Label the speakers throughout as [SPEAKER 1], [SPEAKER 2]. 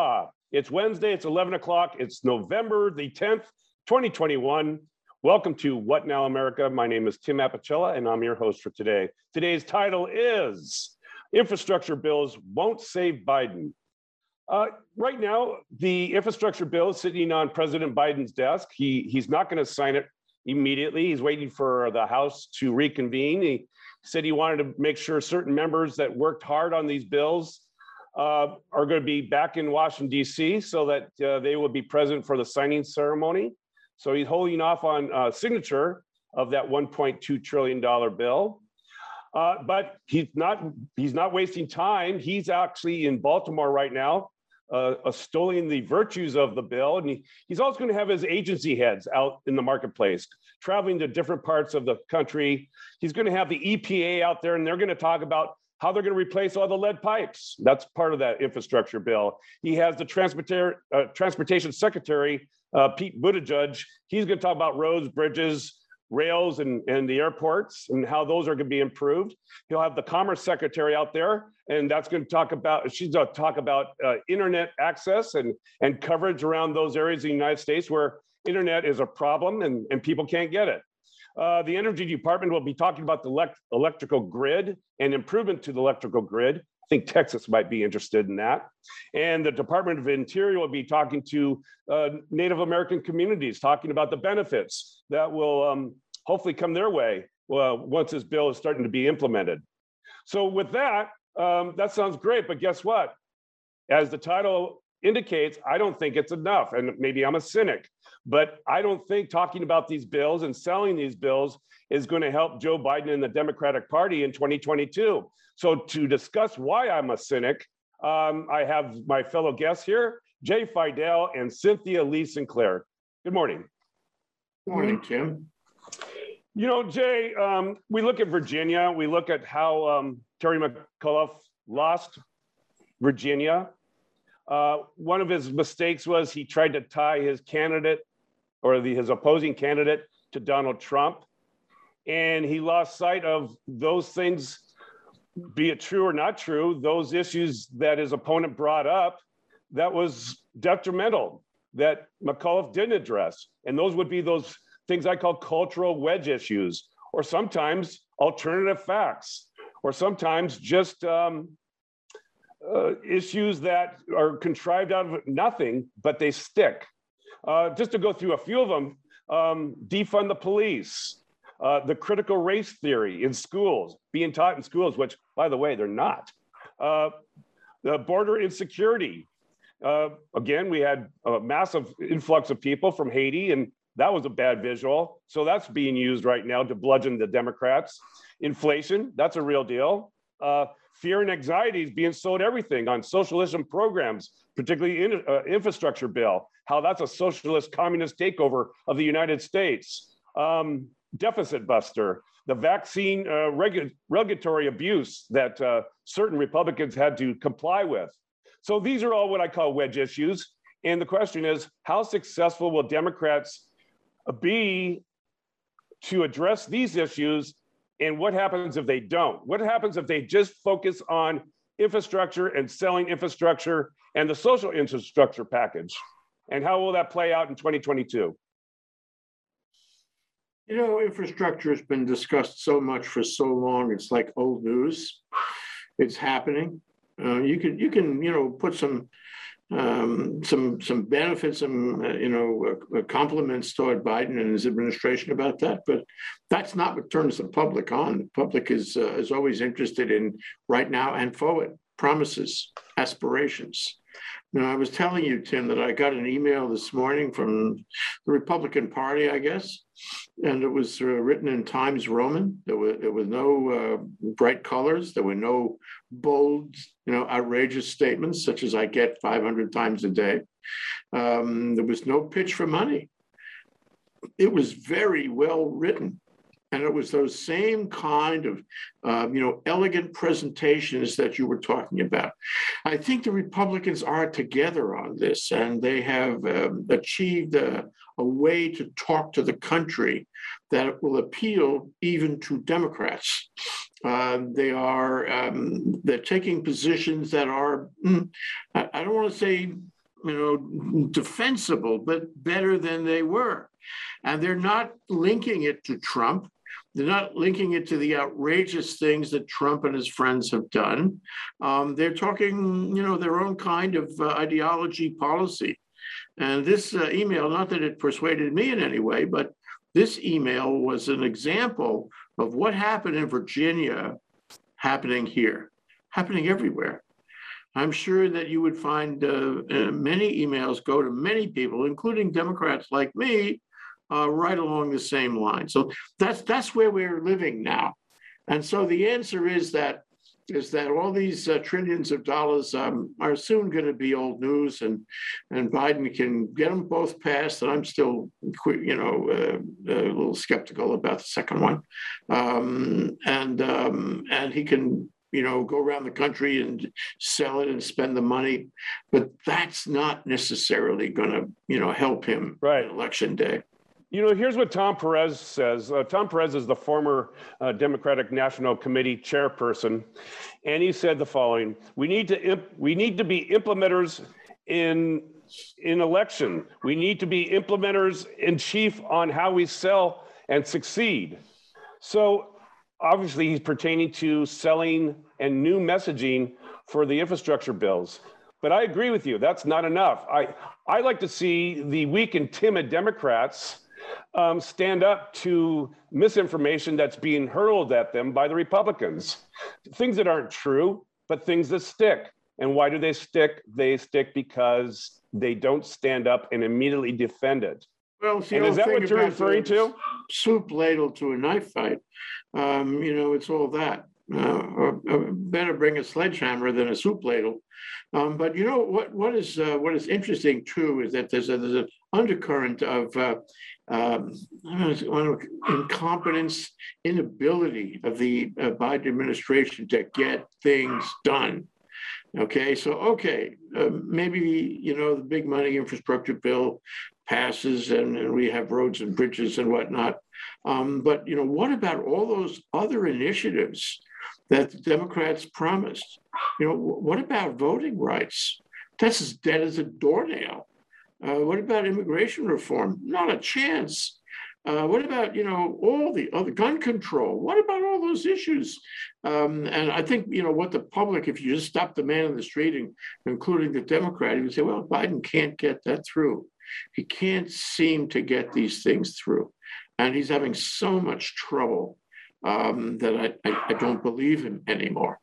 [SPEAKER 1] Aloha. It's Wednesday, it's 11 o'clock, it's November the 10th, 2021. Welcome to What Now America. My name is Tim Apicella and I'm your host for today. Today's title is Infrastructure Bills Won't Save Biden. Uh, right now, the infrastructure bill is sitting on President Biden's desk. He, he's not going to sign it immediately. He's waiting for the House to reconvene. He said he wanted to make sure certain members that worked hard on these bills uh, are going to be back in Washington, D.C., so that uh, they will be present for the signing ceremony. So he's holding off on uh, signature of that 1.2 trillion dollar bill. Uh, but he's not he's not wasting time. He's actually in Baltimore right now, uh, extolling the virtues of the bill, and he, he's also going to have his agency heads out in the marketplace, traveling to different parts of the country. He's going to have the EPA out there, and they're going to talk about how they're going to replace all the lead pipes. That's part of that infrastructure bill. He has the transportation uh, transportation secretary, uh, Pete Buttigieg. He's going to talk about roads, bridges, rails, and, and the airports and how those are going to be improved. He'll have the commerce secretary out there, and that's going to talk about, she's going to talk about uh, internet access and, and coverage around those areas in the United States where internet is a problem and, and people can't get it. Uh, the Energy Department will be talking about the elect electrical grid and improvement to the electrical grid. I think Texas might be interested in that. And the Department of Interior will be talking to uh, Native American communities, talking about the benefits that will um, hopefully come their way uh, once this bill is starting to be implemented. So with that, um, that sounds great, but guess what? As the title indicates, I don't think it's enough. And maybe I'm a cynic, but I don't think talking about these bills and selling these bills is going to help Joe Biden and the Democratic Party in 2022. So to discuss why I'm a cynic, um, I have my fellow guests here, Jay Fidell and Cynthia Lee Sinclair. Good morning.
[SPEAKER 2] Good morning, Tim.
[SPEAKER 1] You know, Jay, um, we look at Virginia, we look at how um, Terry McAuliffe lost Virginia. Uh, one of his mistakes was he tried to tie his candidate or the, his opposing candidate to Donald Trump. And he lost sight of those things, be it true or not true, those issues that his opponent brought up that was detrimental that McAuliffe didn't address. And those would be those things I call cultural wedge issues, or sometimes alternative facts, or sometimes just um, uh, issues that are contrived out of nothing, but they stick. Uh, just to go through a few of them, um, defund the police, uh, the critical race theory in schools, being taught in schools, which, by the way, they're not. Uh, the border insecurity. Uh, again, we had a massive influx of people from Haiti, and that was a bad visual. So that's being used right now to bludgeon the Democrats. Inflation, that's a real deal. Uh, fear and anxiety is being sold everything on socialism programs, particularly in, uh, infrastructure bill, how that's a socialist communist takeover of the United States. Um, deficit buster, the vaccine uh, regu regulatory abuse that uh, certain Republicans had to comply with. So these are all what I call wedge issues. And the question is, how successful will Democrats be to address these issues and what happens if they don't? What happens if they just focus on infrastructure and selling infrastructure and the social infrastructure package? And how will that play out in 2022?
[SPEAKER 2] You know, infrastructure has been discussed so much for so long, it's like old news. It's happening. Uh, you can, you can, you know, put some um, some some benefits, some uh, you know uh, compliments toward Biden and his administration about that. But that's not what turns the public on. The public is uh, is always interested in right now and forward promises, aspirations. Now, I was telling you, Tim, that I got an email this morning from the Republican Party, I guess, and it was uh, written in Times Roman. There were there was no uh, bright colors. There were no bold, you know, outrageous statements such as I get 500 times a day. Um, there was no pitch for money. It was very well written. And it was those same kind of, uh, you know, elegant presentations that you were talking about. I think the Republicans are together on this, and they have um, achieved a, a way to talk to the country that will appeal even to Democrats. Uh, they are um, they're taking positions that are mm, I, I don't want to say you know defensible, but better than they were, and they're not linking it to Trump. They're not linking it to the outrageous things that Trump and his friends have done. Um, they're talking, you know, their own kind of uh, ideology policy. And this uh, email, not that it persuaded me in any way, but this email was an example of what happened in Virginia happening here, happening everywhere. I'm sure that you would find uh, uh, many emails go to many people, including Democrats like me, uh, right along the same line. So that's that's where we're living now. And so the answer is that is that all these uh, trillions of dollars um, are soon going to be old news, and and Biden can get them both passed. And I'm still, you know, uh, a little skeptical about the second one, um, and um, and he can. You know, go around the country and sell it and spend the money, but that's not necessarily going to, you know, help him
[SPEAKER 1] right.
[SPEAKER 2] election day.
[SPEAKER 1] You know, here's what Tom Perez says. Uh, Tom Perez is the former uh, Democratic National Committee chairperson, and he said the following: "We need to imp- we need to be implementers in in election. We need to be implementers in chief on how we sell and succeed." So obviously, he's pertaining to selling and new messaging for the infrastructure bills. But I agree with you. That's not enough. I I like to see the weak and timid Democrats um, stand up to misinformation that's being hurled at them by the Republicans. Things that aren't true, but things that stick. And why do they stick? They stick because they don't stand up and immediately defend it.
[SPEAKER 2] Well,
[SPEAKER 1] and is that what you're referring to?
[SPEAKER 2] Soup ladle to a knife fight. Um, you know, it's all that. Uh, or, or better bring a sledgehammer than a soup ladle. Um, but you know what? What is uh, what is interesting too is that there's a, there's an undercurrent of uh, um, incompetence, inability of the uh, Biden administration to get things done. Okay, so okay, uh, maybe you know the big money infrastructure bill passes and, and we have roads and bridges and whatnot. Um, but you know, what about all those other initiatives that the Democrats promised? You know, what about voting rights? That's as dead as a doornail. Uh, what about immigration reform? Not a chance. Uh, what about you know all the other gun control? What about all those issues? Um, and I think you know what the public, if you just stop the man in the street, and, including the Democrat, he would say, "Well, Biden can't get that through. He can't seem to get these things through, and he's having so much trouble um, that I, I, I don't believe him anymore."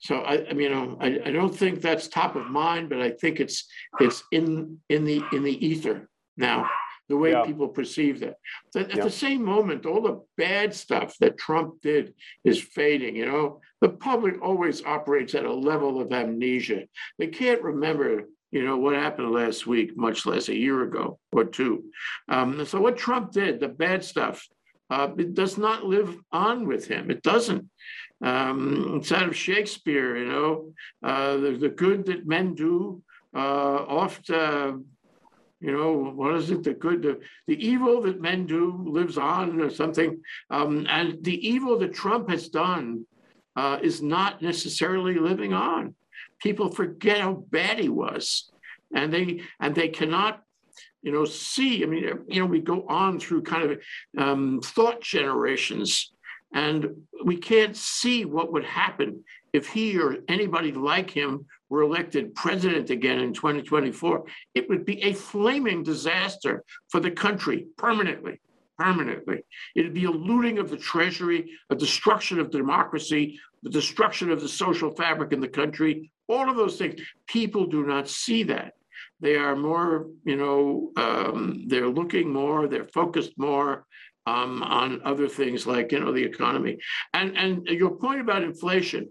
[SPEAKER 2] So I, I mean, you know, I, I don't think that's top of mind, but I think it's it's in in the in the ether now, the way yeah. people perceive that. At, yeah. the same moment, all the bad stuff that Trump did is fading. You know, the public always operates at a level of amnesia. They can't remember you know what happened last week, much less a year ago or two. Um, so what Trump did, the bad stuff, uh, it does not live on with him. It doesn't. Um, it's of Shakespeare, you know, uh, the, the good that men do uh, oft, uh, you know, what is it? The good, the, the evil that men do lives on or something. Um, and the evil that Trump has done uh, is not necessarily living on. People forget how bad he was. And they and they cannot you know, see. I mean, you know, we go on through kind of um, thought generations and we can't see what would happen if he or anybody like him were elected president again in 2024. It would be a flaming disaster for the country permanently. Permanently. It'd be a looting of the treasury, a destruction of democracy, the destruction of the social fabric in the country, all of those things. People do not see that. They are more, you know, um, they're looking more, they're focused more um, on other things like you know the economy. And and your point about inflation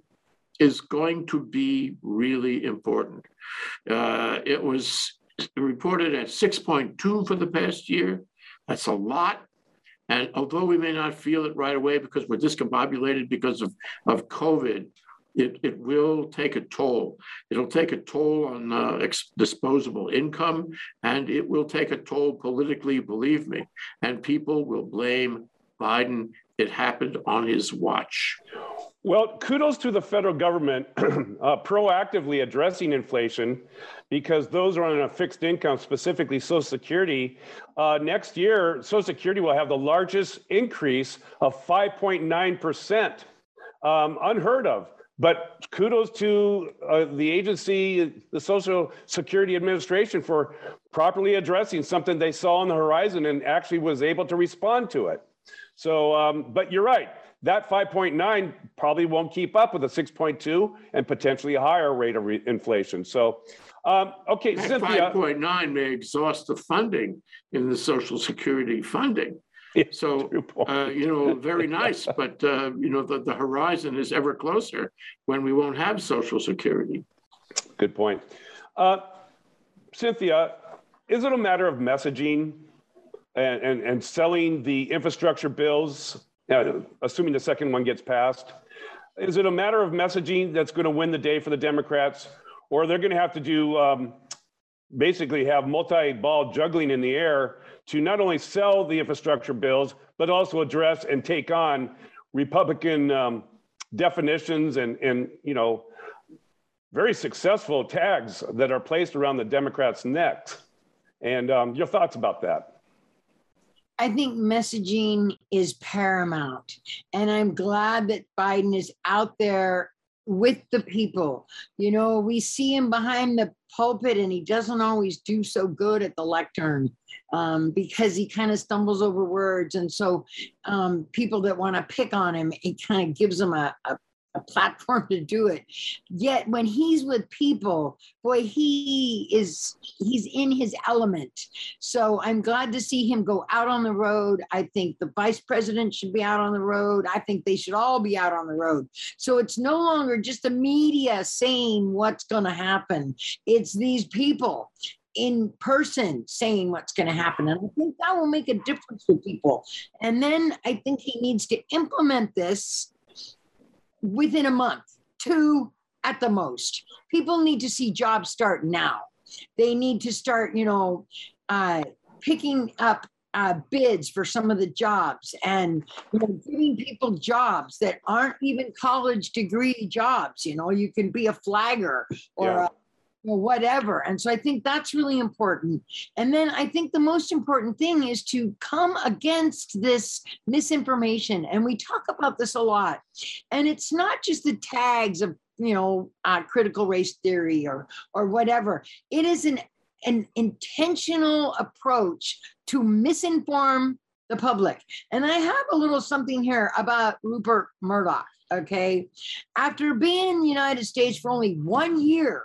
[SPEAKER 2] is going to be really important. Uh, it was reported at 6.2 for the past year. That's a lot. And although we may not feel it right away because we're discombobulated because of, of COVID, it, it will take a toll. It'll take a toll on uh, disposable income, and it will take a toll politically, believe me. And people will blame Biden. It happened on his watch.
[SPEAKER 1] Well, kudos to the federal government uh, proactively addressing inflation because those are on a fixed income, specifically Social Security. Uh, next year, Social Security will have the largest increase of 5.9%, um, unheard of. But kudos to uh, the agency, the Social Security Administration, for properly addressing something they saw on the horizon and actually was able to respond to it. So, um, but you're right that 5.9 probably won't keep up with a 6.2 and potentially a higher rate of inflation. So, um, okay,
[SPEAKER 2] that
[SPEAKER 1] Cynthia.
[SPEAKER 2] 5.9 may exhaust the funding in the Social Security funding. So, uh, you know, very nice, but, uh, you know, the, the horizon is ever closer when we won't have Social Security.
[SPEAKER 1] Good point. Uh, Cynthia, is it a matter of messaging and, and, and selling the infrastructure bills assuming the second one gets passed. Is it a matter of messaging that's going to win the day for the Democrats, or they're going to have to do um, basically have multi-ball juggling in the air to not only sell the infrastructure bills but also address and take on Republican um, definitions and and you know very successful tags that are placed around the Democrats' necks. And um, your thoughts about that?
[SPEAKER 3] I think messaging is paramount. And I'm glad that Biden is out there with the people. You know, we see him behind the pulpit and he doesn't always do so good at the lectern um, because he kind of stumbles over words. And so um, people that want to pick on him, it kind of gives them a, a, a platform to do it. Yet when he's with people, boy, he is he's in his element. So I'm glad to see him go out on the road. I think the vice president should be out on the road. I think they should all be out on the road. So it's no longer just the media saying what's going to happen. It's these people in person saying what's going to happen. And I think that will make a difference for people. And then I think he needs to implement this within a month, two at the most. People need to see jobs start now. They need to start, you know, uh, picking up uh, bids for some of the jobs and you know, giving people jobs that aren't even college degree jobs. You know, you can be a flagger or yeah. a or whatever. And so I think that's really important. And then I think the most important thing is to come against this misinformation. And we talk about this a lot. And it's not just the tags of, you know, uh, critical race theory or or whatever. It is an an intentional approach to misinform the public. And I have a little something here about Rupert Murdoch. Okay. After being in the United States for only one year,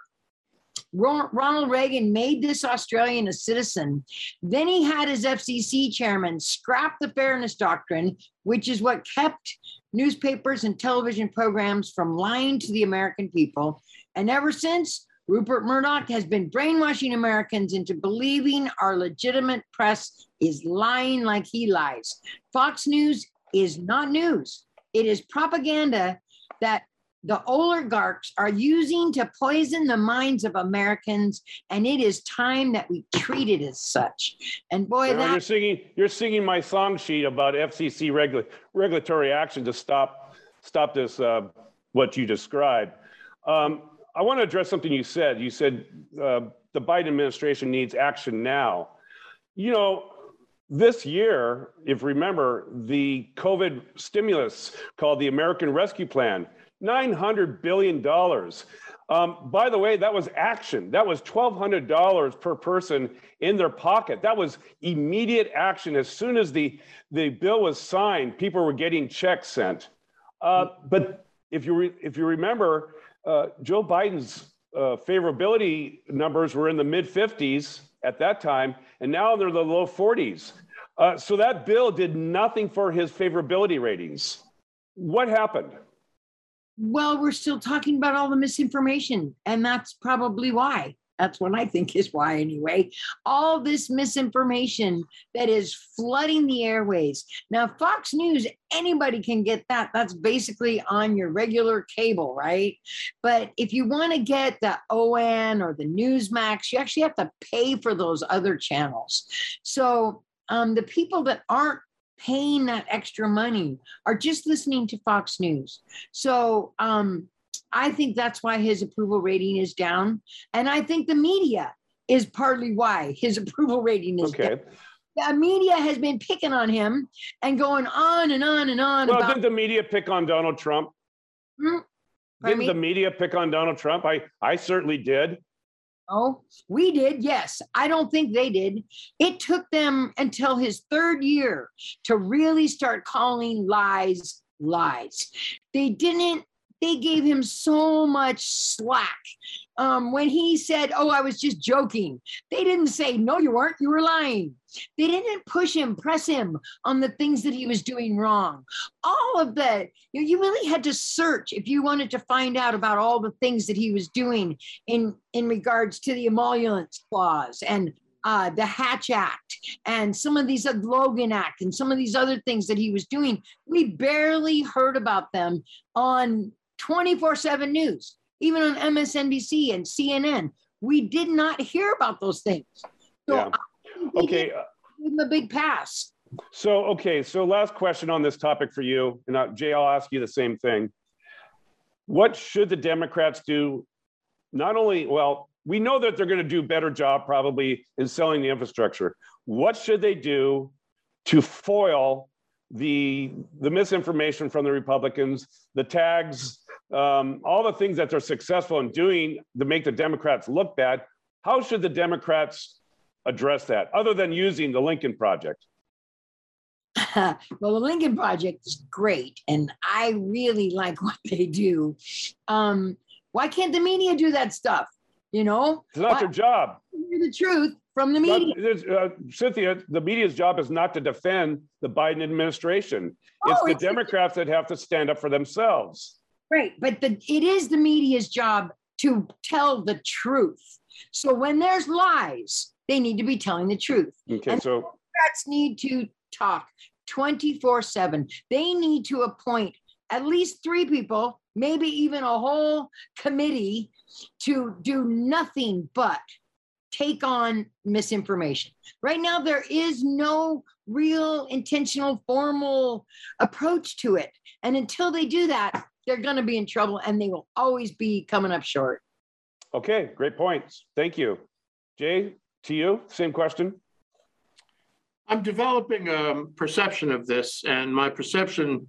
[SPEAKER 3] Ronald Reagan made this Australian a citizen. Then he had his FCC chairman scrap the fairness doctrine, which is what kept newspapers and television programs from lying to the American people. And ever since, Rupert Murdoch has been brainwashing Americans into believing our legitimate press is lying like he lies. Fox News is not news, it is propaganda that the oligarchs are using to poison the minds of Americans, and it is time that we treat it as such. And boy, that
[SPEAKER 1] you're singing, you're singing my song sheet about FCC regula- regulatory action to stop stop this uh, what you described. Um, I want to address something you said. You said uh, the Biden administration needs action now. You know, this year, if remember, the COVID stimulus called the American Rescue Plan $900 billion. Um, by the way, that was action. That was $1,200 per person in their pocket. That was immediate action. As soon as the, the bill was signed, people were getting checks sent. Uh, but if you, re- if you remember, uh, Joe Biden's uh, favorability numbers were in the mid 50s at that time, and now they're the low 40s. Uh, so that bill did nothing for his favorability ratings. What happened?
[SPEAKER 3] Well, we're still talking about all the misinformation. And that's probably why. That's what I think is why, anyway. All this misinformation that is flooding the airways. Now, Fox News, anybody can get that. That's basically on your regular cable, right? But if you want to get the OAN or the Newsmax, you actually have to pay for those other channels. So um, the people that aren't paying that extra money are just listening to Fox News. So um, I think that's why his approval rating is down. And I think the media is partly why his approval rating is
[SPEAKER 1] Okay.
[SPEAKER 3] down. The media has been picking on him and going on and on and on
[SPEAKER 1] Well,
[SPEAKER 3] about
[SPEAKER 1] didn't the media pick on Donald Trump?
[SPEAKER 3] Hmm?
[SPEAKER 1] Didn't
[SPEAKER 3] me?
[SPEAKER 1] the media pick on Donald Trump? I, I certainly did.
[SPEAKER 3] Oh, we did. Yes. I don't think they did. It took them until his third year to really start calling lies lies. They didn't, they gave him so much slack. Um, when he said, Oh, I was just joking, they didn't say, No, you weren't, you were lying. They didn't push him, press him on the things that he was doing wrong. All of that, you, you really had to search if you wanted to find out about all the things that he was doing in in regards to the emoluments clause and uh, the Hatch Act and some of these uh, Logan Act and some of these other things that he was doing. We barely heard about them on 24 7 news, even on MSNBC and CNN. We did not hear about those things. So
[SPEAKER 1] Yeah.
[SPEAKER 3] I
[SPEAKER 1] Okay.
[SPEAKER 3] give him a big pass.
[SPEAKER 1] So, okay, so last question on this topic for you, and uh, Jay, I'll ask you the same thing. What should the Democrats do? Not only, well, we know that they're going to do a better job probably in selling the infrastructure. What should they do to foil the the misinformation from the Republicans, the tags, um, all the things that they're successful in doing to make the Democrats look bad? How should the Democrats address that, other than using the Lincoln Project?
[SPEAKER 3] well, the Lincoln Project is great, and I really like what they do. Um, why can't the media do that stuff? You know,
[SPEAKER 1] It's not
[SPEAKER 3] Why-
[SPEAKER 1] their job.
[SPEAKER 3] the truth from the media.
[SPEAKER 1] there's, uh, Cynthia, the media's job is not to defend the Biden administration. It's
[SPEAKER 3] Oh,
[SPEAKER 1] the
[SPEAKER 3] it's-
[SPEAKER 1] Democrats that have to stand up for themselves.
[SPEAKER 3] Right, but the, it is the media's job to tell the truth. So when there's lies, they need to be telling the truth.
[SPEAKER 1] Okay,
[SPEAKER 3] And-
[SPEAKER 1] so
[SPEAKER 3] Democrats need to talk 24 7. They need to appoint at least three people, maybe even a whole committee to do nothing but take on misinformation. Right now, there is no real intentional, formal approach to it. And until they do that, they're going to be in trouble and they will always be coming up short.
[SPEAKER 1] okay, great points. Thank you. Jay, to you, same question.
[SPEAKER 2] I'm developing a perception of this, and my perception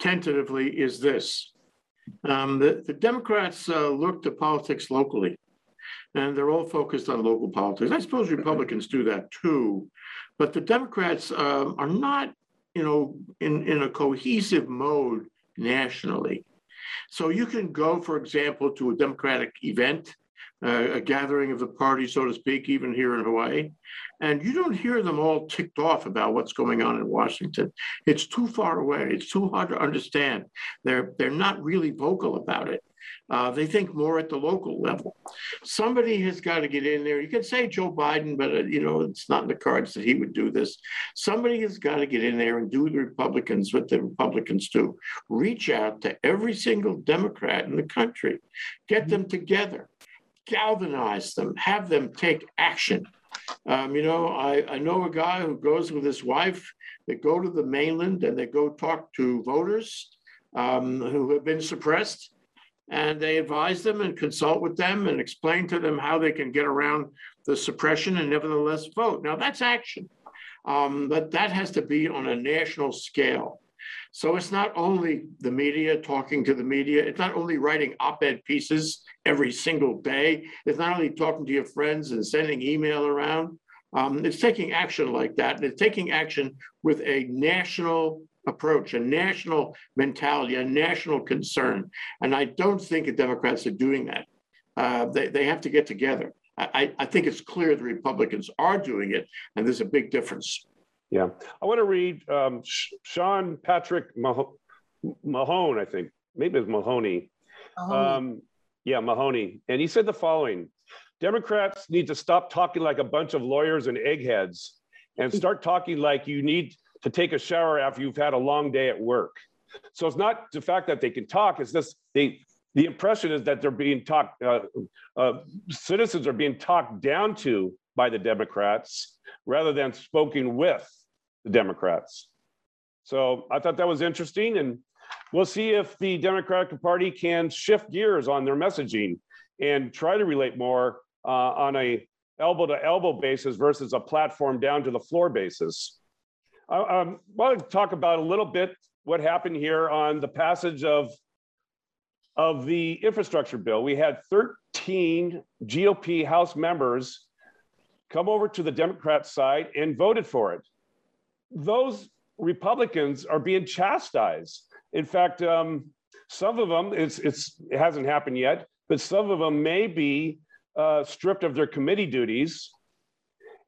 [SPEAKER 2] tentatively is this. Um, the, the Democrats uh, look to politics locally, and they're all focused on local politics. I suppose Republicans do that too, but the Democrats um, are not, you know, in, in a cohesive mode nationally. So you can go, for example, to a Democratic event, uh, a gathering of the party, so to speak, even here in Hawaii, and you don't hear them all ticked off about what's going on in Washington. It's too far away. It's too hard to understand. They're they're not really vocal about it. Uh, they think more at the local level. Somebody has got to get in there. You can say Joe Biden, but uh, you know it's not in the cards that he would do this. Somebody has got to get in there and do the Republicans what the Republicans do: reach out to every single Democrat in the country, get them together, galvanize them, have them take action. Um, you know, I, I know a guy who goes with his wife, they go to the mainland and they go talk to voters um, who have been suppressed. And they advise them and consult with them and explain to them how they can get around the suppression and nevertheless vote. Now, that's action. Um, but that has to be on a national scale. So it's not only the media talking to the media, it's not only writing op ed pieces every single day, it's not only talking to your friends and sending email around. Um, it's taking action like that. And it's taking action with a national approach, a national mentality, a national concern. And I don't think the Democrats are doing that. Uh, they, they have to get together. I, I I think it's clear the Republicans are doing it, and there's a big difference.
[SPEAKER 1] Yeah, I want to read um, Sh- Sean Patrick Maho- Mahone, I think, maybe it's Mahoney. Um, yeah, Mahoney. And he said the following Democrats need to stop talking like a bunch of lawyers and eggheads and start talking like you need to take a shower after you've had a long day at work. So it's not the fact that they can talk, it's just they, the impression is that they're being talked, uh, uh, citizens are being talked down to by the Democrats rather than spoken with the Democrats. So I thought that was interesting, and we'll see if the Democratic Party can shift gears on their messaging and try to relate more uh, on a elbow to elbow basis versus a platform down to the floor basis. I um, want to talk about a little bit what happened here on the passage of of the infrastructure bill. We had 13 GOP House members come over to the Democrat side and voted for it. Those Republicans are being chastised. In fact, um, some of them, it's, it's, it hasn't happened yet, but some of them may be uh, stripped of their committee duties.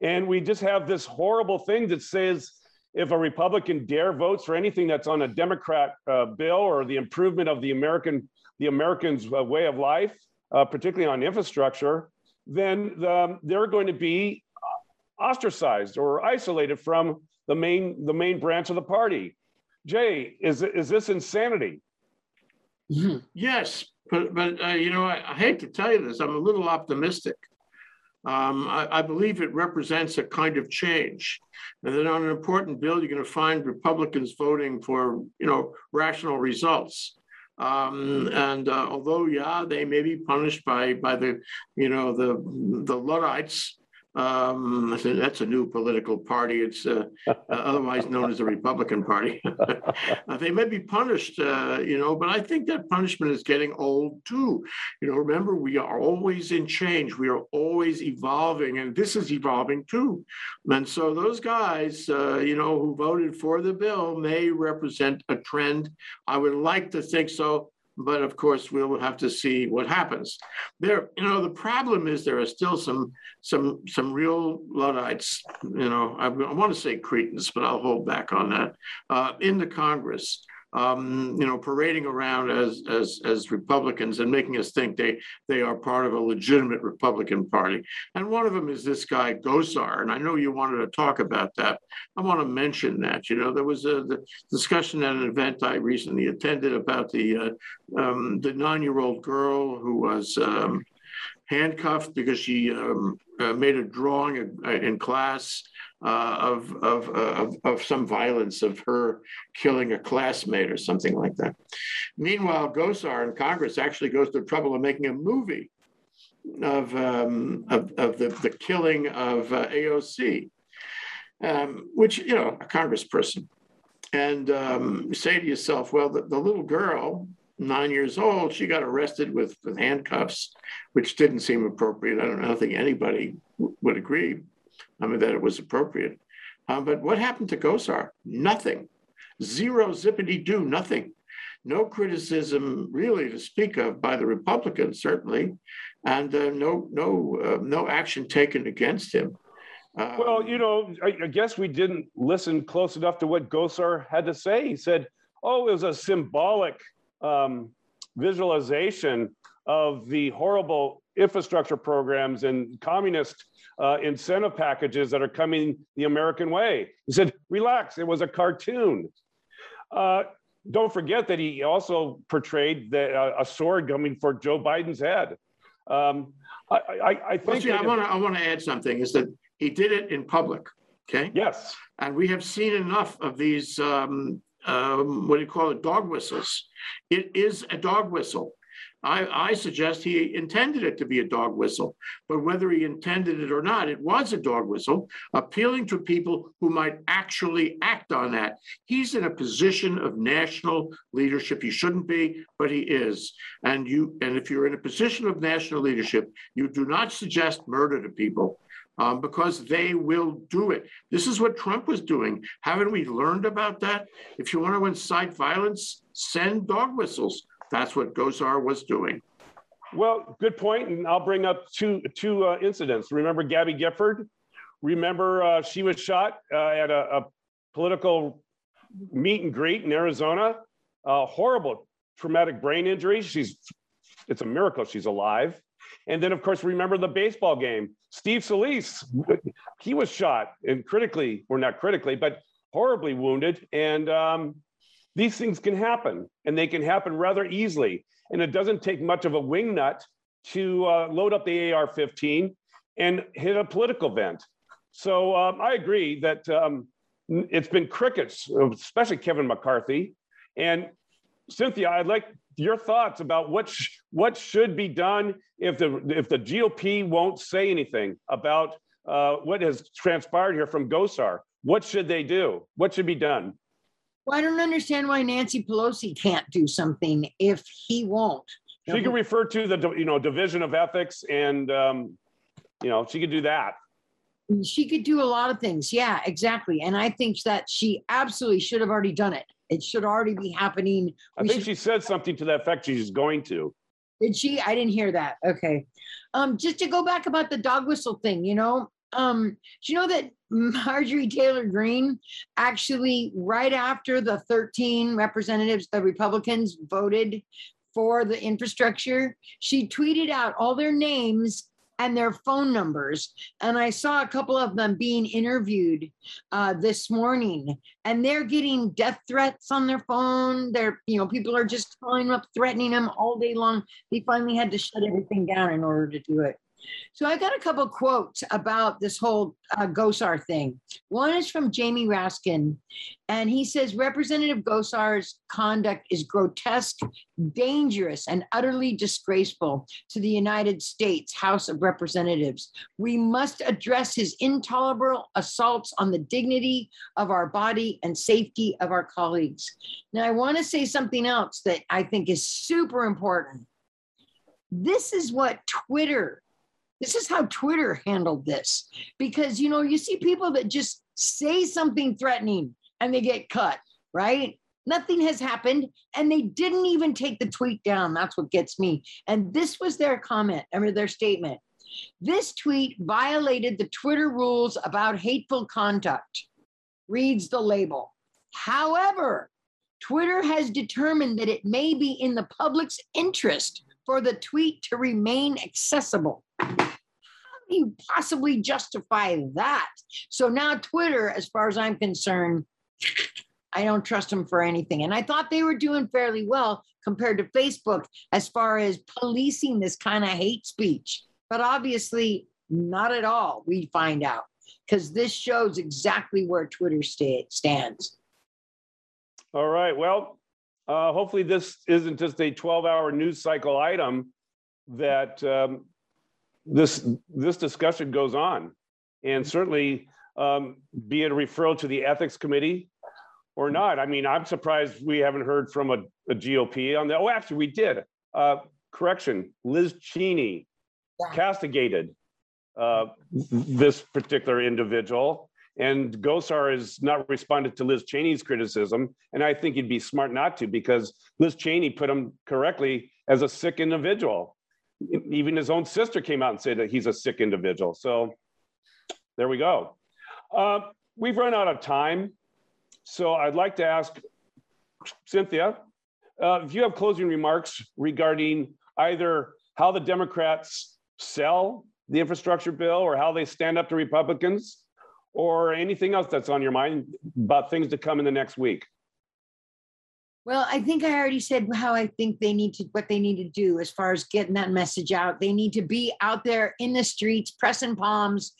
[SPEAKER 1] And we just have this horrible thing that says if a Republican dare votes for anything that's on a Democrat uh, bill or the improvement of the American the Americans' uh, way of life, uh, particularly on infrastructure, then the, they're going to be ostracized or isolated from the main the main branch of the party. Jay, is is this insanity?
[SPEAKER 2] Yes, but but uh, you know, I, I, hate to tell you this. I'm a little optimistic. Um, I, I, believe it represents a kind of change, and then on an important bill, you're going to find Republicans voting for you know rational results. Um, and uh, although, yeah, they may be punished by by the you know the the Luddites um, that's a new political party. It's uh, uh, otherwise known as the Republican Party. uh, they may be punished, uh, you know, but I think that punishment is getting old too. You know, remember, we are always in change. We are always evolving, and this is evolving too. And so those guys, uh, you know, who voted for the bill may represent a trend. I would like to think so but of course we'll have to see what happens. There, you know, the problem is there are still some some some real Luddites. You know, I, I want to say cretins, but I'll hold back on that uh, in the Congress um, you know, parading around as, as, as Republicans and making us think they, they are part of a legitimate Republican Party. And one of them is this guy, Gosar. And I know you wanted to talk about that. I want to mention that. You know, there was a the discussion at an event I recently attended about the, uh, um, the nine year old girl who was. Um, handcuffed because she um, uh, made a drawing in class uh, of, of, of, of, some violence of her killing a classmate or something like that. Meanwhile, Gosar in Congress actually goes to the trouble of making a movie of, um, of, of the, the killing of uh, AOC, um, which, you know, a congressperson. And um, say to yourself, well, the, the little girl, nine years old, she got arrested with, with handcuffs, which didn't seem appropriate. I don't, I don't think anybody would agree I mean, that it was appropriate. Um, but what happened to Gosar? Nothing. Zero zippity do, nothing. No criticism really to speak of by the Republicans, certainly, and uh, no no uh, no action taken against him.
[SPEAKER 1] Um, well, you know, I, I, guess we didn't listen close enough to what Gosar had to say. He said, "Oh, it was a symbolic um, visualization of the horrible infrastructure programs and communist uh, incentive packages that are coming the American way. He said, relax, it was a cartoon. Uh, don't forget that he also portrayed the, uh, a sword coming for Joe Biden's head. Um, I, I, I, think.
[SPEAKER 2] See, I want to I want to add something. Is that he did it in public? Okay.
[SPEAKER 1] Yes.
[SPEAKER 2] And we have seen enough of these. Um, um, what do you call it? Dog whistles. It is a dog whistle. I, I, suggest he intended it to be a dog whistle, but whether he intended it or not, it was a dog whistle, appealing to people who might actually act on that. He's in a position of national leadership. He shouldn't be, but he is. And you, and if you're in a position of national leadership, you do not suggest murder to people. Um, because they will do it. This is what Trump was doing. Haven't we learned about that? If you want to incite violence, send dog whistles. That's what Gosar was doing.
[SPEAKER 1] Well, good point, and I'll bring up two two uh, incidents. Remember Gabby Gifford? Remember uh, she was shot uh, at a, a, political meet and greet in Arizona. horrible traumatic brain injury. She's it's a miracle she's alive. And then, of course, remember the baseball game. Steve Scalise, he was shot and critically, or not critically, but horribly wounded. And um, these things can happen and they can happen rather easily. And it doesn't take much of a wingnut to uh, load up the AR 15 and hit a political vent. So um, I agree that um, it's been crickets, especially Kevin McCarthy. And Cynthia, I'd like your thoughts about what sh- what should be done if the if the GOP won't say anything about uh, what has transpired here from Gosar. What should they do? What should be done?
[SPEAKER 3] Well, I don't understand why Nancy Pelosi can't do something if he won't.
[SPEAKER 1] She could refer to the you know division of ethics, and um, you know she could do that.
[SPEAKER 3] She could do a lot of things. Yeah, exactly. And I think that she absolutely should have already done it. It should already be happening.
[SPEAKER 1] I
[SPEAKER 3] We
[SPEAKER 1] think
[SPEAKER 3] should-
[SPEAKER 1] she said something to that effect. She's going to.
[SPEAKER 3] Did she? I didn't hear that. Okay. Um, just to go back about the dog whistle thing, you know, um, do you know that Marjorie Taylor Greene actually, right after the 13 representatives, the Republicans voted for the infrastructure, she tweeted out all their names and their phone numbers. And I saw a couple of them being interviewed uh, this morning, and they're getting death threats on their phone. They're, you know, people are just calling them up, threatening them all day long. They finally had to shut everything down in order to do it. So I got a couple quotes about this whole uh, Gosar thing. One is from Jamie Raskin, and he says Representative Gosar's conduct is grotesque, dangerous, and utterly disgraceful to the United States House of Representatives. We must address his intolerable assaults on the dignity of our body and safety of our colleagues. Now, I want to say something else that I think is super important. This is what Twitter this is how Twitter handled this because you know you see people that just say something threatening and they get cut, right? Nothing has happened and they didn't even take the tweet down. That's what gets me. And this was their comment, I mean their statement. This tweet violated the Twitter rules about hateful conduct. Reads the label. However, Twitter has determined that it may be in the public's interest for the tweet to remain accessible. Do you possibly justify that? So now Twitter, as far as I'm concerned, I don't trust them for anything. And I thought they were doing fairly well compared to Facebook as far as policing this kind of hate speech. But obviously, not at all, we find out, because this shows exactly where Twitter sta- stands.
[SPEAKER 1] All right. Well, uh, hopefully this isn't just a 12-hour news cycle item that um, this this discussion goes on, and certainly um, be it a referral to the ethics committee or not. I mean, I'm surprised we haven't heard from a, a GOP on that. Oh, actually, we did. Uh, correction, Liz Cheney
[SPEAKER 3] Yeah.
[SPEAKER 1] castigated uh, this particular individual. And Gosar has not responded to Liz Cheney's criticism. And I think he'd be smart not to because Liz Cheney put him correctly as a sick individual. Even his own sister came out and said that he's a sick individual. So there we go. Uh, we've run out of time. So I'd like to ask Cynthia uh, if you have closing remarks regarding either how the Democrats sell the infrastructure bill or how they stand up to Republicans or anything else that's on your mind about things to come in the next week.
[SPEAKER 3] Well, I think I already said how I think they need to, what they need to do as far as getting that message out. They need to be out there in the streets, pressing palms,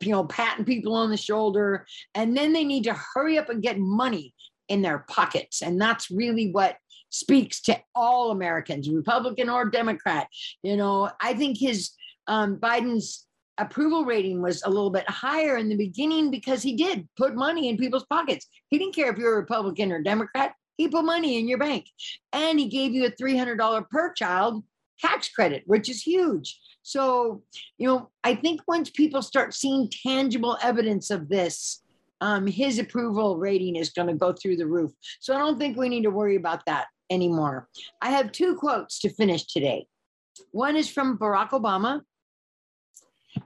[SPEAKER 3] you know, patting people on the shoulder. And then they need to hurry up and get money in their pockets. And that's really what speaks to all Americans, Republican or Democrat. You know, I think his um, Biden's approval rating was a little bit higher in the beginning because he did put money in people's pockets. He didn't care if you're a Republican or Democrat. He put money in your bank and he gave you a $300 per child tax credit, which is huge. So, you know, I think once people start seeing tangible evidence of this, um, his approval rating is going to go through the roof. So I don't think we need to worry about that anymore. I have two quotes to finish today. One is from Barack Obama,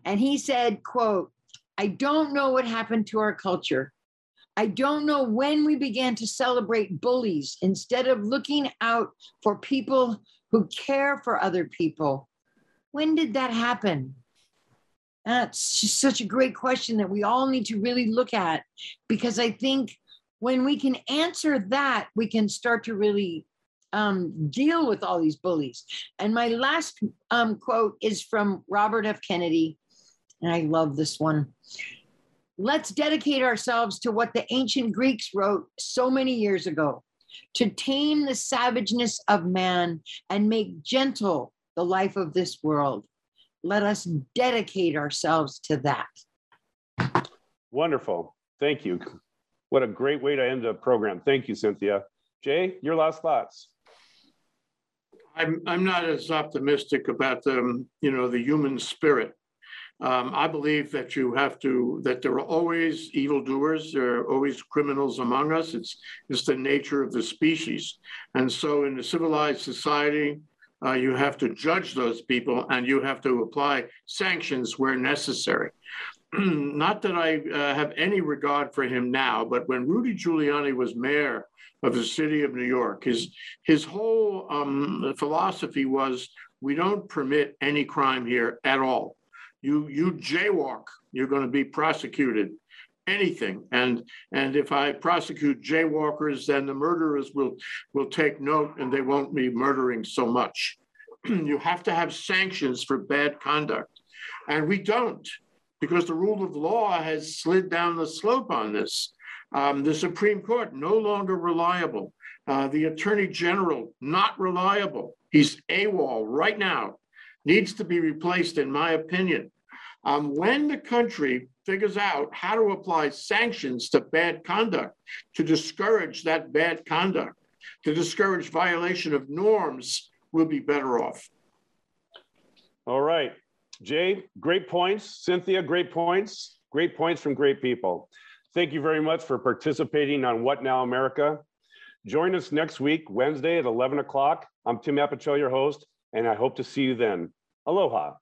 [SPEAKER 3] and he said, quote, I don't know what happened to our culture. I don't know when we began to celebrate bullies instead of looking out for people who care for other people. When did that happen? That's just such a great question that we all need to really look at because I think when we can answer that, we can start to really um, deal with all these bullies. And my last um, quote is from Robert F. Kennedy, and I love this one. Let's dedicate ourselves to what the ancient Greeks wrote so many years ago to tame the savageness of man and make gentle the life of this world. Let us dedicate ourselves to that.
[SPEAKER 1] Wonderful. Thank you. What a great way to end the program. Thank you, Cynthia. Jay, your last thoughts.
[SPEAKER 2] I'm, I'm not as optimistic about the, you know, the human spirit. Um, I believe that you have to, that there are always evildoers, there are always criminals among us. It's, it's the nature of the species. And so in a civilized society, uh, you have to judge those people and you have to apply sanctions where necessary. Not that I uh, have any regard for him now, but when Rudy Giuliani was mayor of the city of New York, his, his whole um, philosophy was we don't permit any crime here at all. You, you jaywalk, you're going to be prosecuted anything. And and if I prosecute jaywalkers, then the murderers will will take note and they won't be murdering so much. you have to have sanctions for bad conduct. And we don't, because the rule of law has slid down the slope on this. Um, the Supreme Court no longer reliable. Uh, the Attorney General not reliable. He's AWOL right now. Needs to be replaced, in my opinion. Um, when the country figures out how to apply sanctions to bad conduct, to discourage that bad conduct, to discourage violation of norms, we'll be better off.
[SPEAKER 1] All right. Jay, great points. Cynthia, great points. Great points from great people. Thank you very much for participating on What Now America. Join us next week, Wednesday at 11 o'clock. I'm Tim Apicella, your host, and I hope to see you then. Aloha.